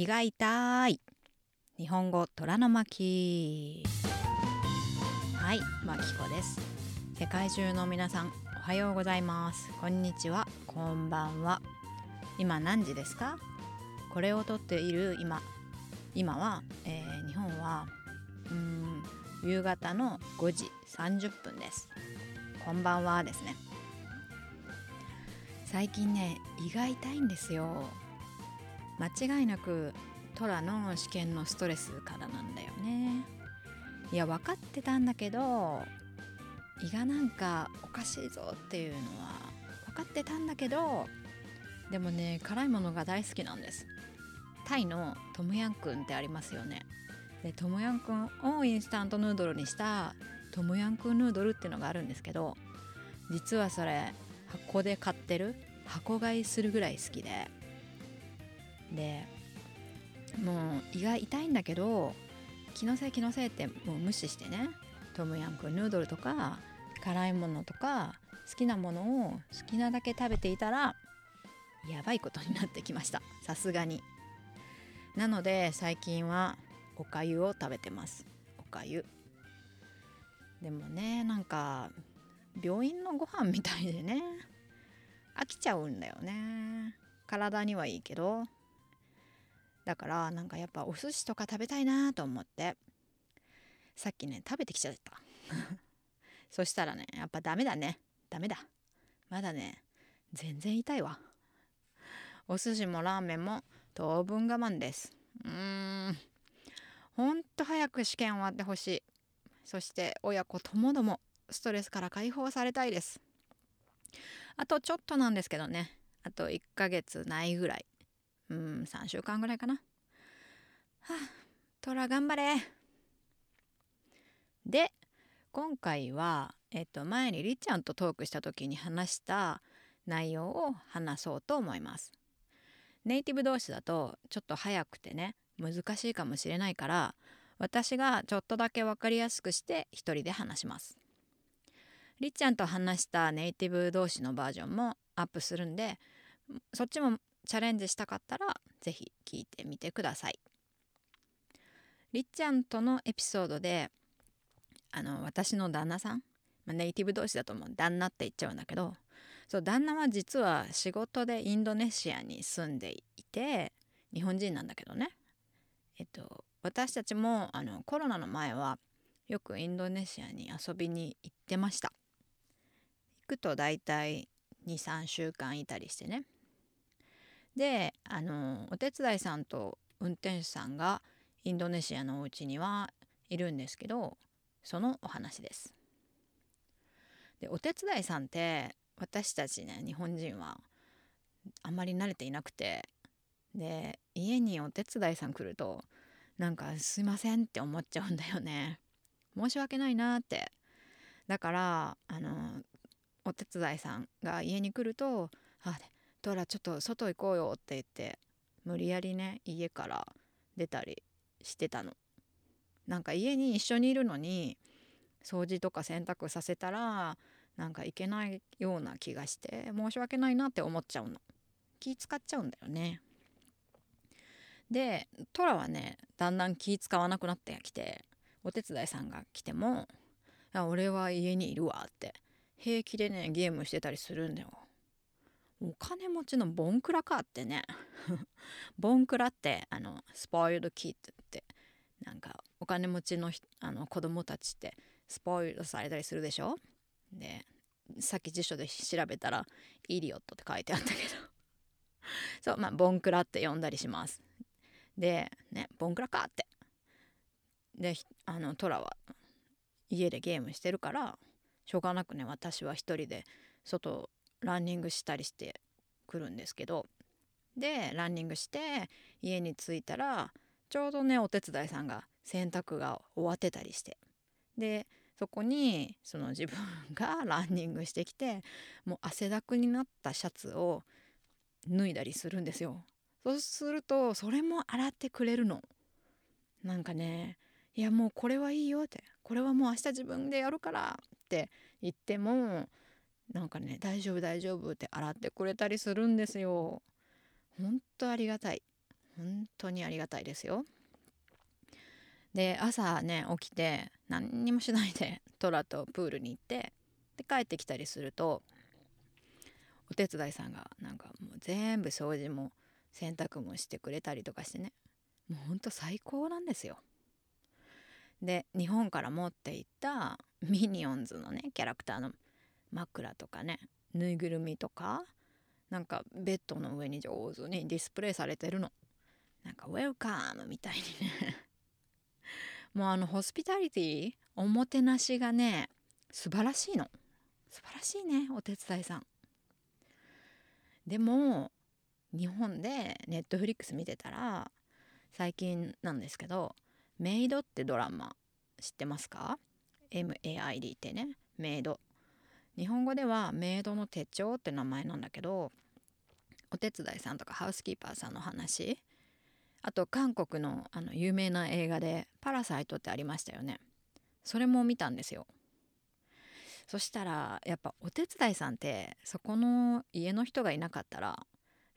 胃が痛い。日本語虎の巻。はいまきこです。世界中の皆さんおはようございます。こんにちは。こんばんは。今何時ですか？これを撮っている今今は、えー、日本はうん夕方の5時30分です。こんばんはですね。最近ね胃が痛いんですよ。間違いなくトラの試験のストレスからなんだよね。いや分かってたんだけど胃がなんかおかしいぞっていうのは分かってたんだけどでもね辛いものが大好きなんです。タイのトムヤンクンってありますよね。でトムヤンクンをインスタントヌードルにしたトムヤンクンヌードルっていうのがあるんですけど実はそれ箱で買ってる箱買いするぐらい好きで。でもう胃が痛いんだけど気のせい気のせいってもう無視してねトムヤンクンヌードルとか辛いものとか好きなものを好きなだけ食べていたらやばいことになってきました。さすがに。なので最近はおかゆを食べてます。おかゆ。でもねなんか病院のご飯みたいでね飽きちゃうんだよね。体にはいいけどだからなんかやっぱお寿司とか食べたいなと思ってさっきね食べてきちゃった。そしたらねやっぱダメだね。ダメだ。まだね全然痛いわ。お寿司もラーメンも当分我慢です。うーん。ほんと早く試験終わってほしい。そして親子ともどもストレスから解放されたいです。あとちょっとなんですけどね。あと1ヶ月ないぐらい。うん3週間ぐらいかな。はあトラ頑張れ。で今回は、えっと、前にりっちゃんとトークした時に話した内容を話そうと思います。ネイティブ同士だとちょっと早くてね難しいかもしれないから私がちょっとだけ分かりやすくして一人で話します。りっちゃんと話したネイティブ同士のバージョンもアップするんでそっちもチャレンジしたかったら是非聞いてみてください。りっちゃんとのエピソードであの私の旦那さん、まあ、ネイティブ同士だともう旦那って言っちゃうんだけどそう旦那は実は仕事でインドネシアに住んでいて日本人なんだけどね。えっと私たちもあのコロナの前はよくインドネシアに遊びに行ってました。行くと大体23週間いたりしてね。であのお手伝いさんと運転手さんがインドネシアのお家にはいるんですけどそのお話です。でお手伝いさんって私たちね日本人はあんまり慣れていなくてで家にお手伝いさん来るとなんかすいませんって思っちゃうんだよね申し訳ないなってだからあのお手伝いさんが家に来ると「あトラちょっと外行こうよ」って言って無理やりね家から出たりしてたの。なんか家に一緒にいるのに掃除とか洗濯させたらなんかいけないような気がして申し訳ないなって思っちゃうの。気使っちゃうんだよね。でトラはねだんだん気使わなくなってきてお手伝いさんが来ても「俺は家にいるわ」って平気でねゲームしてたりするんだよ。お金持ちのボンクラかってね。ボンクラってあのスポイルドキッドってなんかお金持ちのあの子供たちってスポイルドされたりするでしょ？でさっき辞書で調べたら「イリオット」って書いてあったけど。そうまあボンクラって呼んだりします。でねボンクラかって。であのトラは家でゲームしてるからしょうがなくね私は一人で外ランニングしたりしてくるんですけどでランニングして家に着いたらちょうどねお手伝いさんが洗濯が終わってたりしてでそこにその自分が ランニングしてきてもう汗だくになったシャツを脱いだりするんですよ。そうするとそれも洗ってくれるの。なんかねいやもうこれはいいよってこれはもう明日自分でやるからって言ってもなんかね大丈夫大丈夫って洗ってくれたりするんですよ。ほんとありがたい。本当にありがたいですよで朝ね起きて何にもしないで トラとプールに行ってで帰ってきたりするとお手伝いさんがなんかもう全部掃除も洗濯もしてくれたりとかしてねもうほんと最高なんですよ。で日本から持っていったミニオンズのねキャラクターの枕とかねぬいぐるみとかなんかベッドの上に上手にディスプレイされてるの。なんかウェルカムみたいにね。もうあのホスピタリティおもてなしがね素晴らしいの。素晴らしいねお手伝いさん。でも日本でネットフリックス見てたら最近なんですけど「メイド」ってドラマ知ってますか ?MAID ってねメイド。日本語ではメイドの手帳って名前なんだけどお手伝いさんとかハウスキーパーさんの話。あと韓国のあの有名な映画で「パラサイト」ってありましたよね。それも見たんですよ。そしたらやっぱお手伝いさんってそこの家の人がいなかったら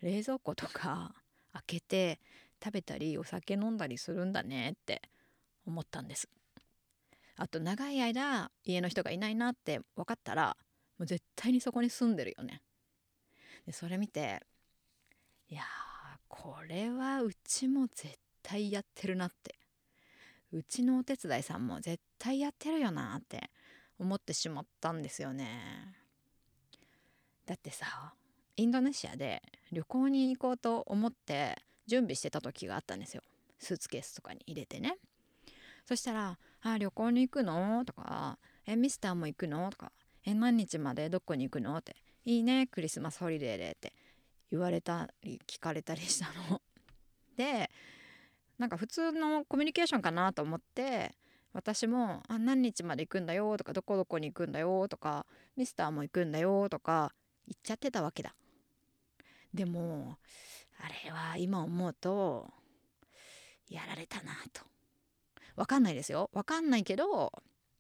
冷蔵庫とか開けて食べたりお酒飲んだりするんだねって思ったんです。あと長い間家の人がいないなって分かったらもう絶対にそこに住んでるよね。でそれ見ていやこれはうちも絶対やってるなって。うちのお手伝いさんも絶対やってるよなって思ってしまったんですよね。だってさインドネシアで旅行に行こうと思って準備してた時があったんですよ。スーツケースとかに入れてね。そしたら「あ旅行に行くの?」とか「えミスターも行くの?」とか「え何日までどこに行くの?」って「いいねクリスマスホリデーで」って言われたり聞かれたりしたの。でなんか普通のコミュニケーションかなと思って私も「あ何日まで行くんだよ」とか「どこどこに行くんだよ」とか「ミスターも行くんだよ」とか言っちゃってたわけだ。でもあれは今思うとやられたなと。わかんないですよ。わかんないけど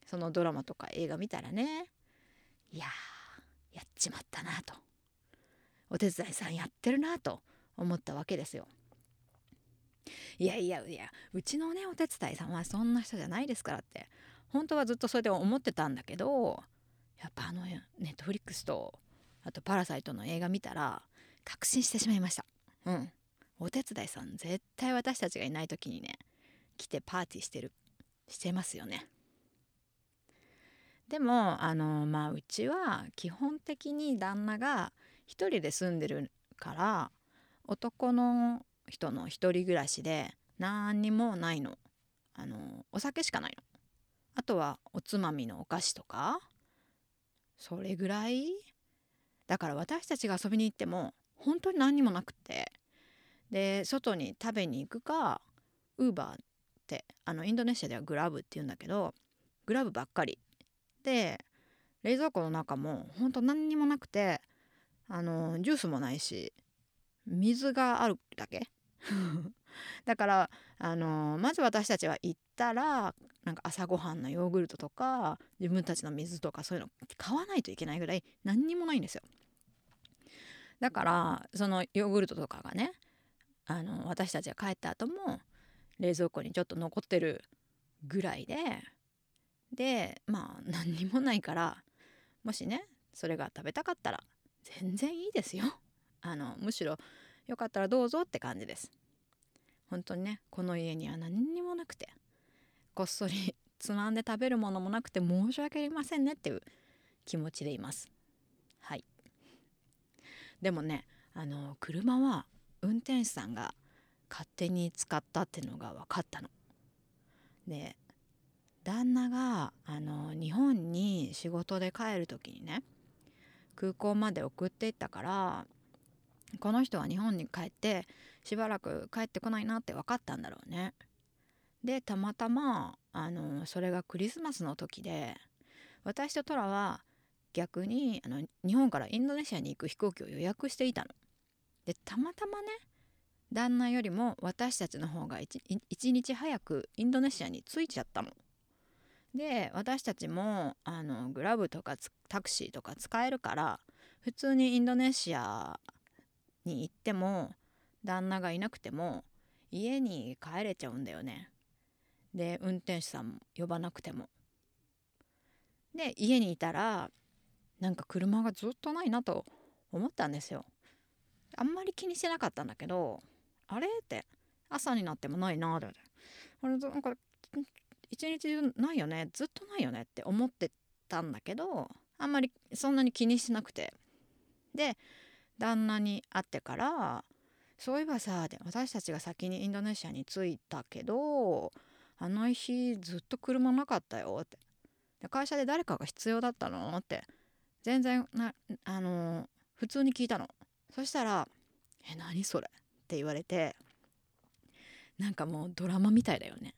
そのドラマとか映画見たらね。いややっちまったなと。お手伝いさんやってるなと思ったわけですよ。いやいやいやうちのねお手伝いさんはそんな人じゃないですからって。本当はずっとそれで思ってたんだけどやっぱあのネットフリックスとあと「パラサイト」の映画見たら確信してしまいました。うん。お手伝いさん絶対私たちがいない時にね来てパーティーしてるしてますよね。でもあのまあうちは基本的に旦那が一人で住んでるから男の人の一人暮らしで何にもないの。あのお酒しかないの。あとはおつまみのお菓子とかそれぐらい。だから私たちが遊びに行っても本当に何にもなくって。で外に食べに行くかウーバーってあのインドネシアではグラブって言うんだけどグラブばっかり。で冷蔵庫の中も本当何にもなくてあのジュースもないし水があるだけ。だからあのまず私たちは行ったらなんか朝ごはんのヨーグルトとか自分たちの水とかそういうの買わないといけないぐらい何にもないんですよ。だからそのヨーグルトとかがねあの私たちが帰った後も冷蔵庫にちょっと残ってるぐらいででまあ何にもないからもしねそれが食べたかったら全然いいですよ。あのむしろよかったらどうぞって感じです。本当にねこの家には何にもなくてこっそり つまんで食べるものもなくて申し訳ありませんねっていう気持ちでいます。はい。でもねあの車は運転手さんが勝手に使ったっていうのが分かったの。で旦那があの日本に仕事で帰る時にね空港まで送っていったからこの人は日本に帰ってしばらく帰ってこないなって分かったんだろうね。でたまたまあのそれがクリスマスの時で私とトラは逆にあの日本からインドネシアに行く飛行機を予約していたの。でたまたまね旦那よりも私たちの方が 1, 1日早くインドネシアに着いちゃったの。で私たちもあのグラブとかタクシーとか使えるから普通にインドネシアに行っても旦那がいなくても家に帰れちゃうんだよね。で運転手さんも呼ばなくても。で家にいたらなんか車がずっとないなと思ったんですよ。あんまり気にしてなかったんだけどあれ？って。朝になってもないなってあれなんか一日中ないよね？ずっとないよねって思ってたんだけどあんまりそんなに気にしなくて。で旦那に会ってからそういえばさ私たちが先にインドネシアに着いたけどあの日ずっと車なかったよって。会社で誰かが必要だったのって全然なあの普通に聞いたの。そしたら「え何それ?」って言われてなんかもうドラマみたいだよね。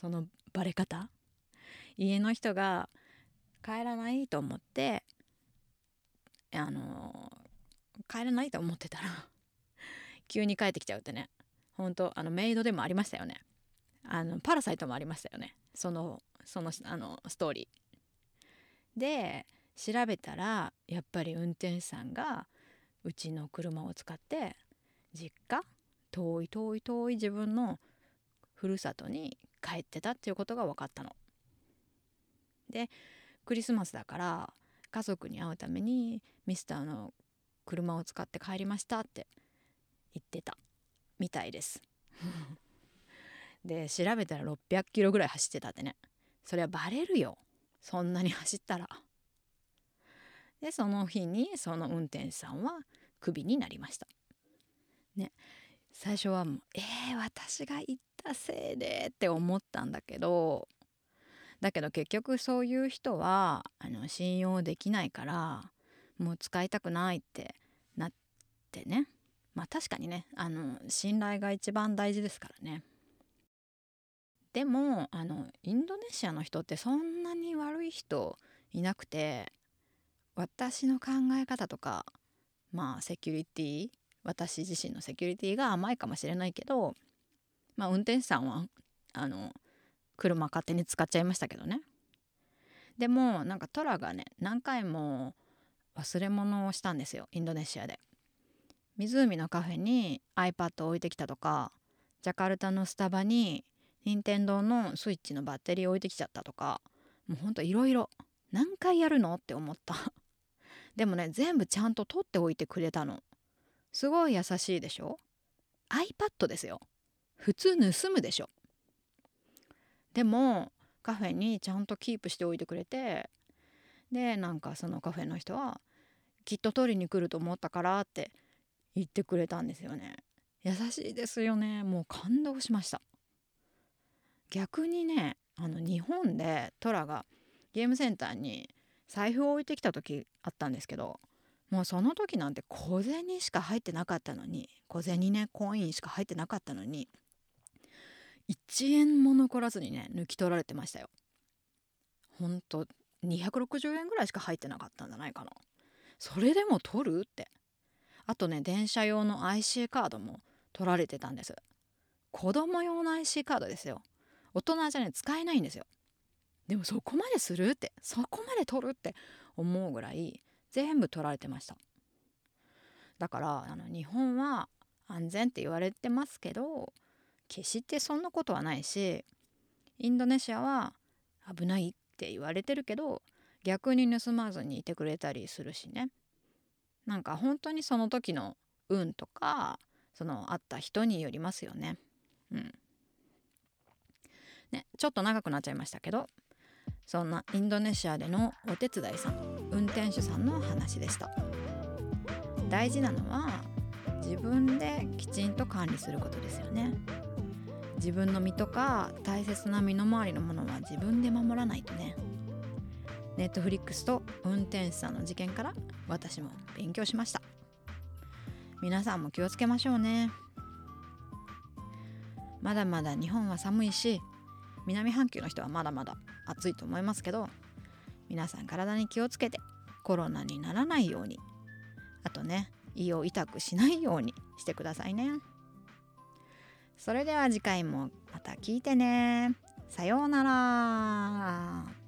そのバレ方。家の人が帰らないと思ってあの帰らないと思ってたら 急に帰ってきちゃうってね。本当あのメイドでもありましたよね。あのパラサイトもありましたよね。そのそのあのストーリー。で調べたらやっぱり運転手さんがうちの車を使って実家？遠い遠い遠い自分のふるさとに帰ってたっていうことが分かったの。でクリスマスだから家族に会うためにミスターの車を使って帰りましたって言ってたみたいです。で調べたら600キロぐらい走ってたってねそれはバレるよそんなに走ったら。でその日にその運転手さんはクビになりました。ね最初はもう「えー、私が行ったせいで」って思ったんだけどだけど結局そういう人はあの信用できないからもう使いたくないってなってねまあ確かにねあの信頼が一番大事ですからね。でもあのインドネシアの人ってそんなに悪い人いなくて私の考え方とかまあセキュリティ私自身のセキュリティが甘いかもしれないけどまあ運転手さんはあの車勝手に使っちゃいましたけどね。でもなんかトラがね何回も忘れ物をしたんですよインドネシアで。湖のカフェに iPad を置いてきたとかジャカルタのスタバに任天堂のスイッチのバッテリー置いてきちゃったとかもうほんといろいろ何回やるのって思った。でもね全部ちゃんと取っておいてくれたの。すごい優しいでしょ？iPad ですよ。普通盗むでしょ。でもカフェにちゃんとキープしておいてくれてでなんかそのカフェの人は「きっと取りに来ると思ったから」って言ってくれたんですよね。優しいですよね。もう感動しました。逆にねあの日本でトラがゲームセンターに財布を置いてきた時あったんですけどもうその時なんて小銭しか入ってなかったのに小銭ねコインしか入ってなかったのに1円も残らずにね抜き取られてましたよ。ほんと260円ぐらいしか入ってなかったんじゃないかな。それでも取るって。あとね電車用の IC カードも取られてたんです。子供用の IC カードですよ。大人じゃね使えないんですよ。でもそこまでするってそこまで取るって思うぐらい全部取られてました。だからあの日本は安全って言われてますけど決してそんなことはないしインドネシアは危ないって言われてるけど逆に盗まずにいてくれたりするしね。なんか本当にその時の運とかその会った人によりますよね。うん。ねちょっと長くなっちゃいましたけどそんなインドネシアでのお手伝いさん運転手さんの話でした。大事なのは自分できちんと管理することですよね。自分の身とか大切な身の回りのものは自分で守らないとね。ネットフリックスと運転手さんの事件から私も勉強しました。皆さんも気をつけましょうね。まだまだ日本は寒いし南半球の人はまだまだ暑いと思いますけど皆さん体に気をつけてコロナにならないようにあとね胃を痛くしないようにしてくださいね。それでは次回もまた聞いてね。さようなら。